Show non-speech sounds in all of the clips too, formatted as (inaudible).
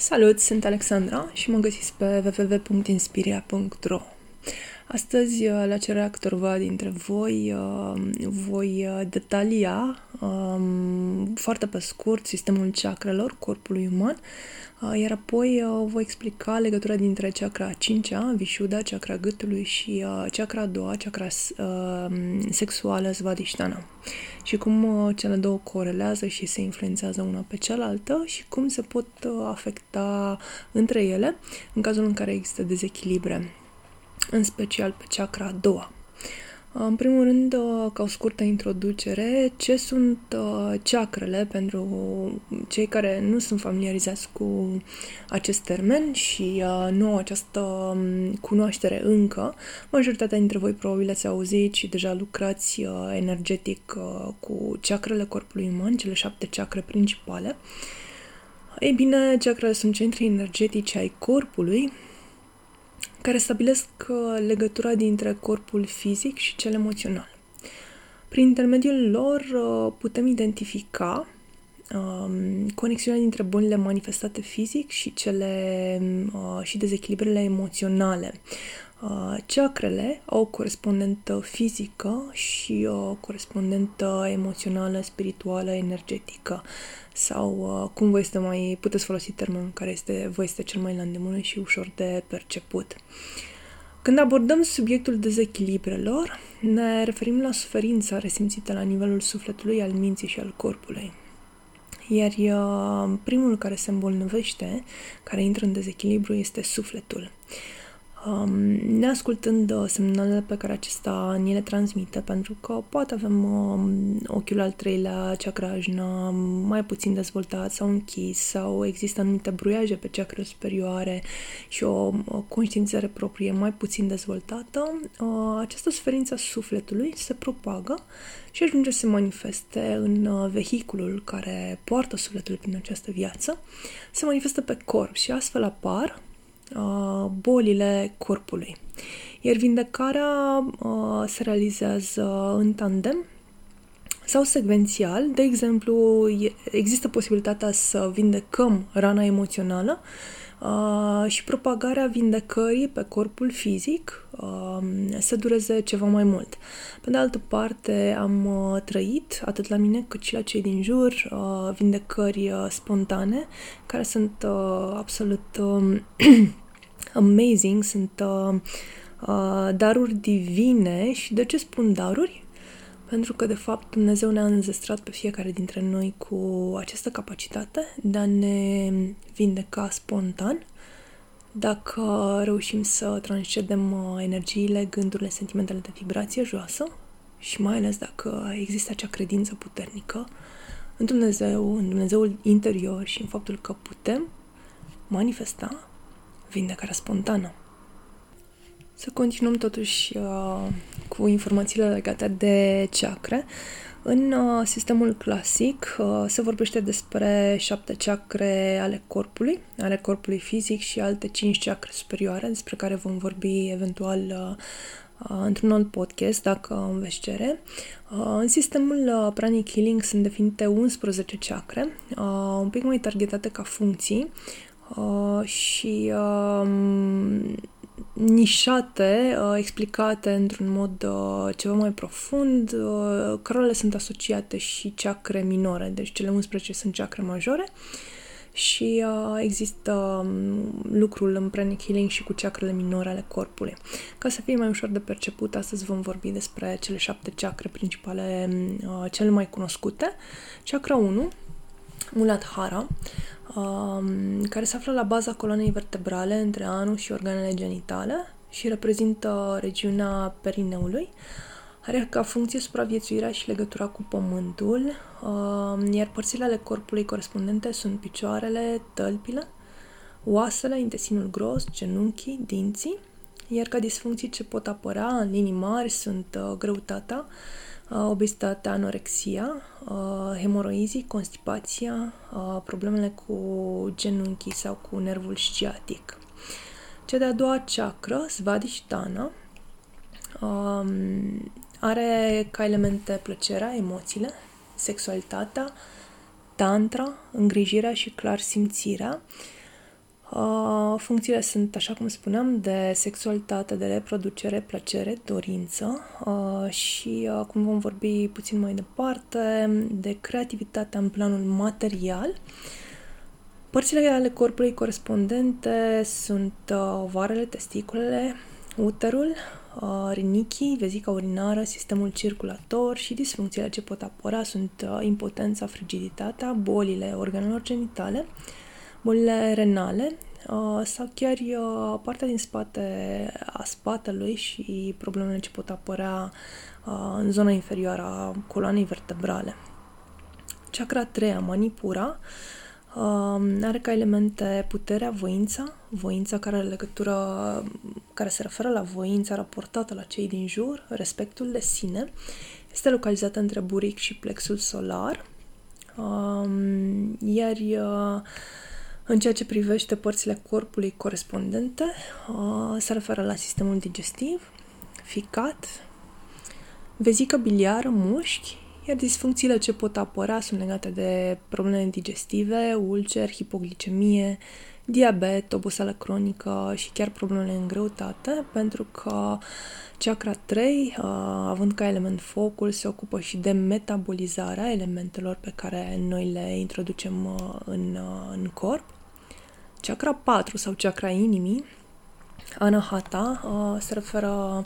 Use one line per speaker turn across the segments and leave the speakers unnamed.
Salut, sunt Alexandra și mă găsiți pe www.inspiria.ro Astăzi, uh, la cererea câtorva dintre voi, uh, voi uh, detalia um, foarte pe scurt sistemul chakrelor corpului uman, iar apoi voi explica legătura dintre chakra a cincea, Vishuddha, chakra gâtului și chakra a doua, chakra sexuală, Svadhisthana. Și cum cele două corelează și se influențează una pe cealaltă și cum se pot afecta între ele în cazul în care există dezechilibre în special pe chakra a doua. În primul rând, uh, ca o scurtă introducere, ce sunt uh, chakrele pentru cei care nu sunt familiarizați cu acest termen și uh, nu au această um, cunoaștere încă. Majoritatea dintre voi probabil ați auzit și deja lucrați energetic cu chakrele corpului uman, cele șapte chakre principale. Ei bine, chakrele sunt centri energetici ai corpului care stabilesc uh, legătura dintre corpul fizic și cel emoțional. Prin intermediul lor uh, putem identifica um, conexiunea dintre bolile manifestate fizic și cele uh, și dezechilibrele emoționale. Chakrele au o corespondentă fizică și o corespondentă emoțională, spirituală, energetică sau uh, cum vă este mai, puteți folosi termenul care este, vă este cel mai la îndemână și ușor de perceput. Când abordăm subiectul dezechilibrelor, ne referim la suferința resimțită la nivelul sufletului, al minții și al corpului. Iar uh, primul care se îmbolnăvește, care intră în dezechilibru, este sufletul. Uh, um, neascultând uh, semnalele pe care acesta ni le transmite, pentru că poate avem um, ochiul al treilea, chakrajna, mai puțin dezvoltat sau închis, sau există anumite bruiaje pe chakre superioare și o, o conștiințare proprie mai puțin dezvoltată, uh, această suferință a sufletului se propagă și ajunge să se manifeste în uh, vehiculul care poartă sufletul prin această viață, se manifestă pe corp și astfel apar Uh, bolile corpului. Iar vindecarea uh, se realizează în tandem sau secvențial. De exemplu, există posibilitatea să vindecăm rana emoțională uh, și propagarea vindecării pe corpul fizic uh, să dureze ceva mai mult. Pe de altă parte, am uh, trăit, atât la mine cât și la cei din jur, uh, vindecări uh, spontane, care sunt uh, absolut uh, (clears throat) amazing, sunt uh, uh, daruri divine și de ce spun daruri? Pentru că, de fapt, Dumnezeu ne-a înzestrat pe fiecare dintre noi cu această capacitate de a ne vindeca spontan dacă reușim să transcedem uh, energiile, gândurile, sentimentele de vibrație joasă și mai ales dacă există acea credință puternică în Dumnezeu, în Dumnezeul interior și în faptul că putem manifesta vindecarea spontană. Să continuăm totuși uh, cu informațiile legate de chakre. În uh, sistemul clasic uh, se vorbește despre șapte chakre ale corpului, ale corpului fizic și alte cinci chakre superioare, despre care vom vorbi eventual uh, uh, într-un alt podcast, dacă îmi veți cere. Uh, în sistemul uh, Pranic Healing sunt definite 11 chakre, uh, un pic mai targetate ca funcții, uh, și uh, nișate, uh, explicate într-un mod uh, ceva mai profund, uh, cărora sunt asociate și chakre minore, deci cele 11 sunt chakre majore și uh, există um, lucrul în pranic healing și cu chakrele minore ale corpului. Ca să fie mai ușor de perceput, astăzi vom vorbi despre cele șapte chakre principale, uh, cele mai cunoscute. Chakra 1, Muladhara, um, care se află la baza coloanei vertebrale între anul și organele genitale și reprezintă regiunea perineului. Are ca funcție supraviețuirea și legătura cu pământul, um, iar părțile ale corpului corespondente sunt picioarele, tălpile, oasele, intestinul gros, genunchii, dinții, iar ca disfuncții ce pot apărea în linii mari sunt uh, greutatea, uh, obezitatea, anorexia, uh, hemoroizii, constipația, uh, problemele cu genunchii sau cu nervul sciatic. Cea de-a doua chakra, Svadhisthana, um, are ca elemente plăcerea, emoțiile, sexualitatea, tantra, îngrijirea și clar simțirea. Uh, funcțiile sunt, așa cum spuneam, de sexualitate, de reproducere, plăcere, dorință uh, și, uh, cum vom vorbi puțin mai departe, de creativitatea în planul material. Părțile ale corpului corespondente sunt ovarele, testiculele, uterul, rinichii, vezica urinară, sistemul circulator și disfuncțiile ce pot apărea sunt impotența, frigiditatea, bolile organelor genitale, bolile renale uh, sau chiar uh, partea din spate a spatelui și problemele ce pot apărea uh, în zona inferioară a coloanei vertebrale. Chakra 3, Manipura, uh, are ca elemente puterea, voința, voința care are legătură, care se referă la voința raportată la cei din jur, respectul de sine, este localizată între buric și plexul solar, uh, iar uh, în ceea ce privește părțile corpului corespondente, uh, se referă la sistemul digestiv, ficat, vezică biliară, mușchi, iar disfuncțiile ce pot apărea sunt legate de probleme digestive, ulceri, hipoglicemie, diabet, oboseală cronică și chiar problemele în greutate, pentru că chakra 3, uh, având ca element focul, se ocupă și de metabolizarea elementelor pe care noi le introducem uh, în, în corp Chakra 4 sau chakra inimii, Anahata, uh, se referă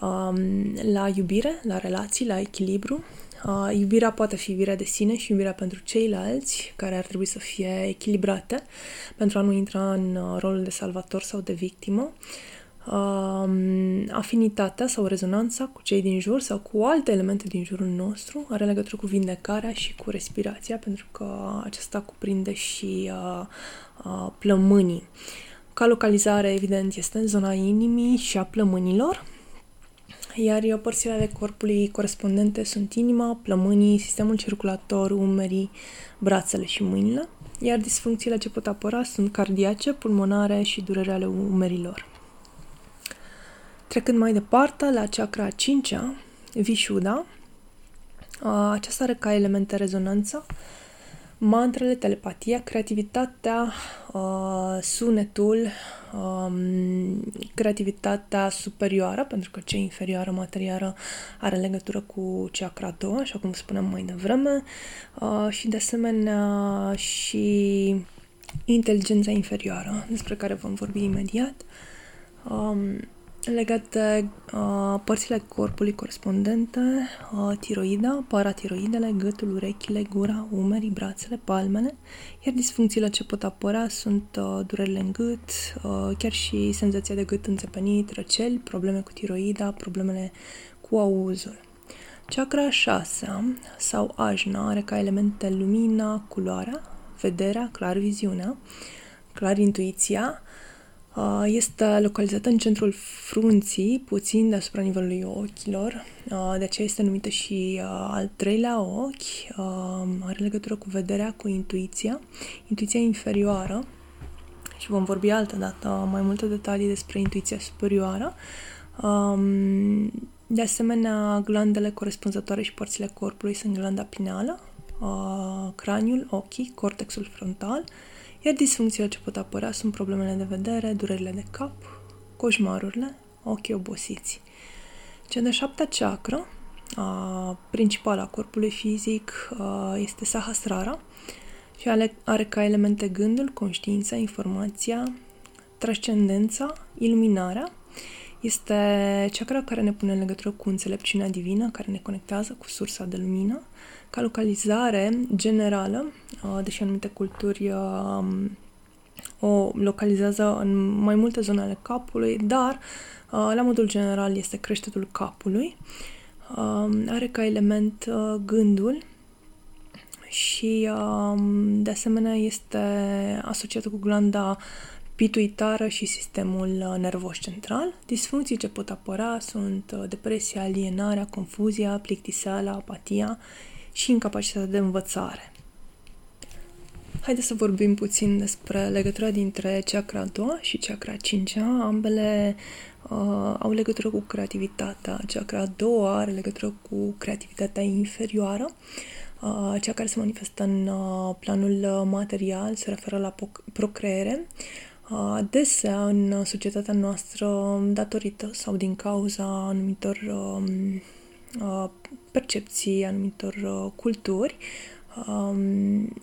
um, la iubire, la relații, la echilibru. Uh, iubirea poate fi iubirea de sine și iubirea pentru ceilalți, care ar trebui să fie echilibrate pentru a nu intra în uh, rolul de salvator sau de victimă. Uh, afinitatea sau rezonanța cu cei din jur sau cu alte elemente din jurul nostru are legătură cu vindecarea și cu respirația, pentru că aceasta cuprinde și uh, plămânii. Ca localizare, evident, este în zona inimii și a plămânilor, iar părțile ale corpului corespondente sunt inima, plămânii, sistemul circulator, umerii, brațele și mâinile, iar disfuncțiile ce pot apăra sunt cardiace, pulmonare și durerea ale umerilor. Trecând mai departe la chakra 5-a, Vishuddha, aceasta are ca elemente rezonanță, mantrele, telepatia, creativitatea, uh, sunetul, um, creativitatea superioară, pentru că cea inferioară, materială, are legătură cu chakra 2, așa cum spuneam mai devreme, uh, și de asemenea și inteligența inferioară, despre care vom vorbi imediat. Um, legat de uh, părțile corpului corespondente, uh, tiroida, paratiroidele, gâtul, urechile, gura, umerii, brațele, palmele, iar disfuncțiile ce pot apărea sunt uh, durerile în gât, uh, chiar și senzația de gât înțepenit, răceli, probleme cu tiroida, problemele cu auzul. Chakra 6 sau ajna are ca elemente lumina, culoarea, vederea, clar viziunea, clar intuiția, Uh, este localizată în centrul frunții, puțin deasupra nivelului ochilor, uh, de aceea este numită și uh, al treilea ochi. Are legătură cu vederea, cu intuiția, intuiția inferioară și vom vorbi altă dată mai multe detalii despre intuiția superioară. Um, de asemenea, glandele corespunzătoare și părțile corpului sunt glanda pineală, craniul, ochii, cortexul frontal, iar disfuncțiile ce pot apărea sunt problemele de vedere, durerile de cap, coșmarurile, ochii obosiți. Cea de șaptea chakra, a, principală a corpului fizic, a, este Sahasrara și are, are ca elemente gândul, conștiința, informația, transcendența, iluminarea. Este chakra care ne pune în legătură cu înțelepciunea divină, care ne conectează cu sursa de lumină ca localizare generală, uh, deși anumite culturi um, o localizează în mai multe zone ale capului, dar uh, la modul general este creștetul capului. Um, are ca element uh, gândul și um, de asemenea este asociată cu glanda pituitară și sistemul nervos central. Disfuncții ce pot apăra sunt depresia, alienarea, confuzia, plictiseala, apatia și incapacitatea de învățare. Haideți să vorbim puțin despre legătura dintre chakra 2 și chakra 5. Ambele uh, au legătură cu creativitatea. Chakra 2 are legătură cu creativitatea inferioară, cea care se manifestă în planul material, se referă la procreere. Adesea, în societatea noastră, datorită sau din cauza anumitor percepții, anumitor culturi,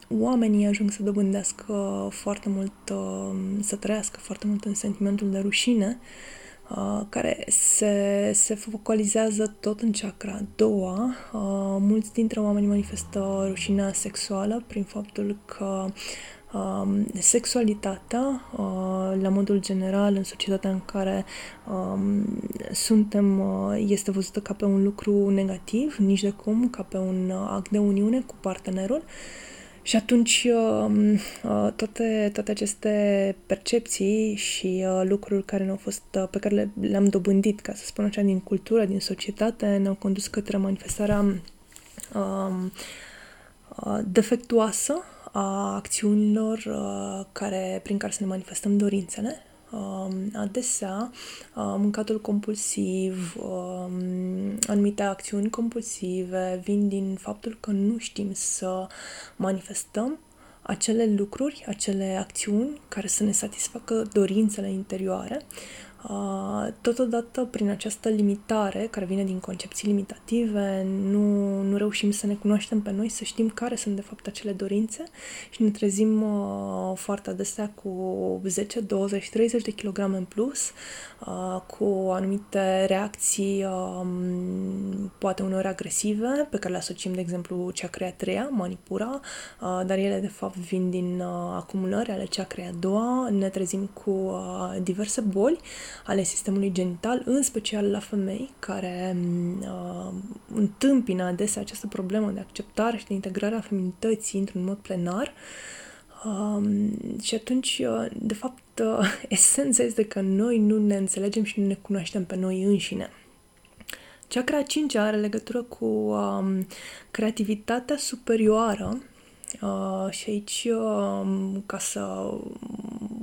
oamenii ajung să dobândească foarte mult, să trăiască foarte mult în sentimentul de rușine, Uh, care se, se focalizează tot în chakra a doua. Uh, mulți dintre oameni manifestă rușinea sexuală prin faptul că uh, sexualitatea, uh, la modul general, în societatea în care uh, suntem, uh, este văzută ca pe un lucru negativ, nici de cum, ca pe un act de uniune cu partenerul. Uh, și atunci um, uh, toate, toate aceste percepții și uh, lucruri care ne-au fost, uh, pe care le, le-am dobândit, ca să spun așa, din cultură, din societate, ne-au condus către manifestarea um, defectuoasă a acțiunilor care, prin care să ne manifestăm dorințele. Um, adesea, uh, mâncatul compulsiv, um, anumite acțiuni compulsive vin din faptul că nu știm să manifestăm acele lucruri, acele acțiuni care să ne satisfacă dorințele interioare Totodată, prin această limitare, care vine din concepții limitative, nu, nu reușim să ne cunoaștem pe noi, să știm care sunt de fapt acele dorințe și ne trezim uh, foarte adesea cu 10, 20, 30 de kilograme în plus, uh, cu anumite reacții, uh, poate uneori agresive, pe care le asociem, de exemplu, chakra a treia, manipura, uh, dar ele de fapt vin din uh, acumulări ale chakra a doua, ne trezim cu uh, diverse boli, ale sistemului genital, în special la femei care mm, uh, întâmpină adesea această problemă de acceptare și de integrare a feminității într-un mod plenar. Uh, și atunci, uh, de fapt, uh, (laughs) esența este că noi nu ne înțelegem și nu ne cunoaștem pe noi înșine. Chakra 5 are legătură cu um, creativitatea superioară Uh, și aici, uh, ca să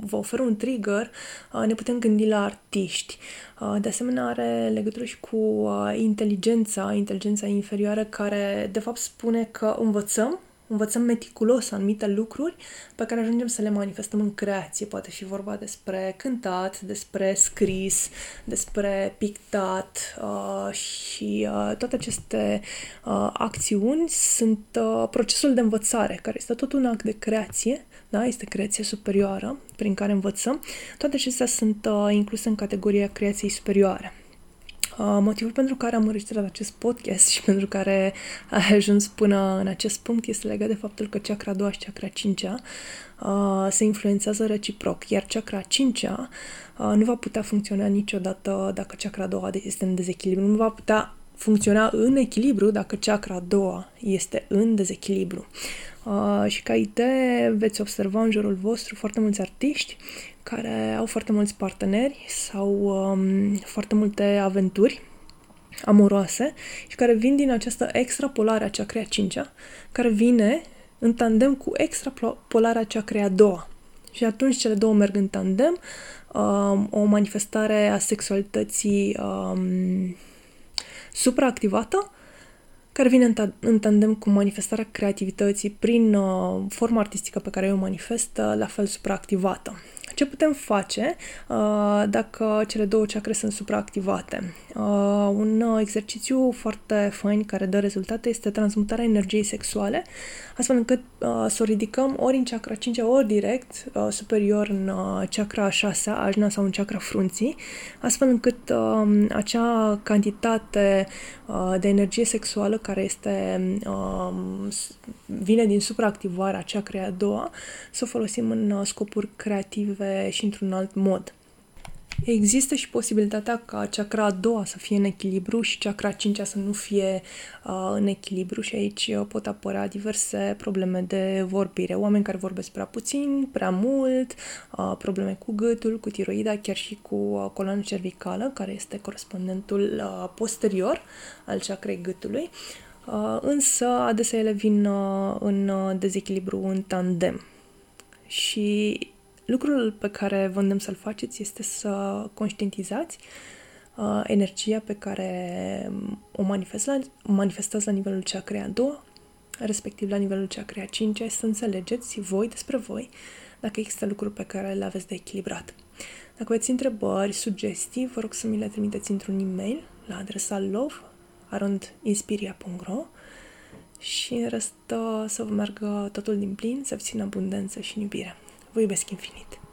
vă ofer un trigger, uh, ne putem gândi la artiști. Uh, de asemenea, are legătură și cu uh, inteligența, inteligența inferioară, care de fapt spune că învățăm învățăm meticulos anumite lucruri pe care ajungem să le manifestăm în creație. Poate fi vorba despre cântat, despre scris, despre pictat uh, și uh, toate aceste uh, acțiuni sunt uh, procesul de învățare, care este tot un act de creație, da? este creație superioară prin care învățăm. Toate acestea sunt uh, incluse în categoria creației superioare. Uh, motivul pentru care am înregistrat acest podcast și (laughs) pentru care a ajuns până în acest punct este legat de faptul că chakra 2 și chakra 5 uh, se influențează reciproc, iar chakra 5 uh, nu va putea funcționa niciodată dacă chakra 2 este în dezechilibru, nu va putea funcționa în echilibru dacă chakra a doua este în dezechilibru. Uh, și ca idee veți observa în jurul vostru foarte mulți artiști care au foarte mulți parteneri sau um, foarte multe aventuri amoroase și care vin din această extrapolare a cea crea cincea, care vine în tandem cu extrapolarea cea crea doua. Și atunci cele două merg în tandem, um, o manifestare a sexualității um, supraactivată care vine în, ta- în tandem cu manifestarea creativității prin uh, forma artistică pe care eu o manifest, uh, la fel supraactivată. Ce putem face uh, dacă cele două chakre sunt supraactivate? Uh, un uh, exercițiu foarte fain care dă rezultate este transmutarea energiei sexuale, astfel încât uh, să o ridicăm ori în chakra 5 ori direct, uh, superior în uh, chakra 6 ajna sau în chakra frunții, astfel încât uh, acea cantitate uh, de energie sexuală care este uh, vine din supraactivarea chakra a doua, să o folosim în uh, scopuri creative perspective și într-un alt mod. Există și posibilitatea ca chakra a doua să fie în echilibru și chakra a cincea să nu fie uh, în echilibru și aici uh, pot apărea diverse probleme de vorbire. Oameni care vorbesc prea puțin, prea mult, uh, probleme cu gâtul, cu tiroida, chiar și cu uh, coloana cervicală, care este corespondentul uh, posterior al chakrei gâtului. Uh, însă adesea ele vin uh, în uh, dezechilibru în tandem. Și Lucrul pe care vă îndemn să-l faceți este să conștientizați uh, energia pe care o manifest la, manifestați la nivelul chakra a doua, respectiv la nivelul chakra 5, să înțelegeți voi despre voi dacă există lucruri pe care le aveți de echilibrat. Dacă aveți întrebări, sugestii, vă rog să mi le trimiteți într-un e-mail la adresa love.inspiria.ro și în rest să vă meargă totul din plin, să fiți în abundență și în iubire. Vă iubesc infinit!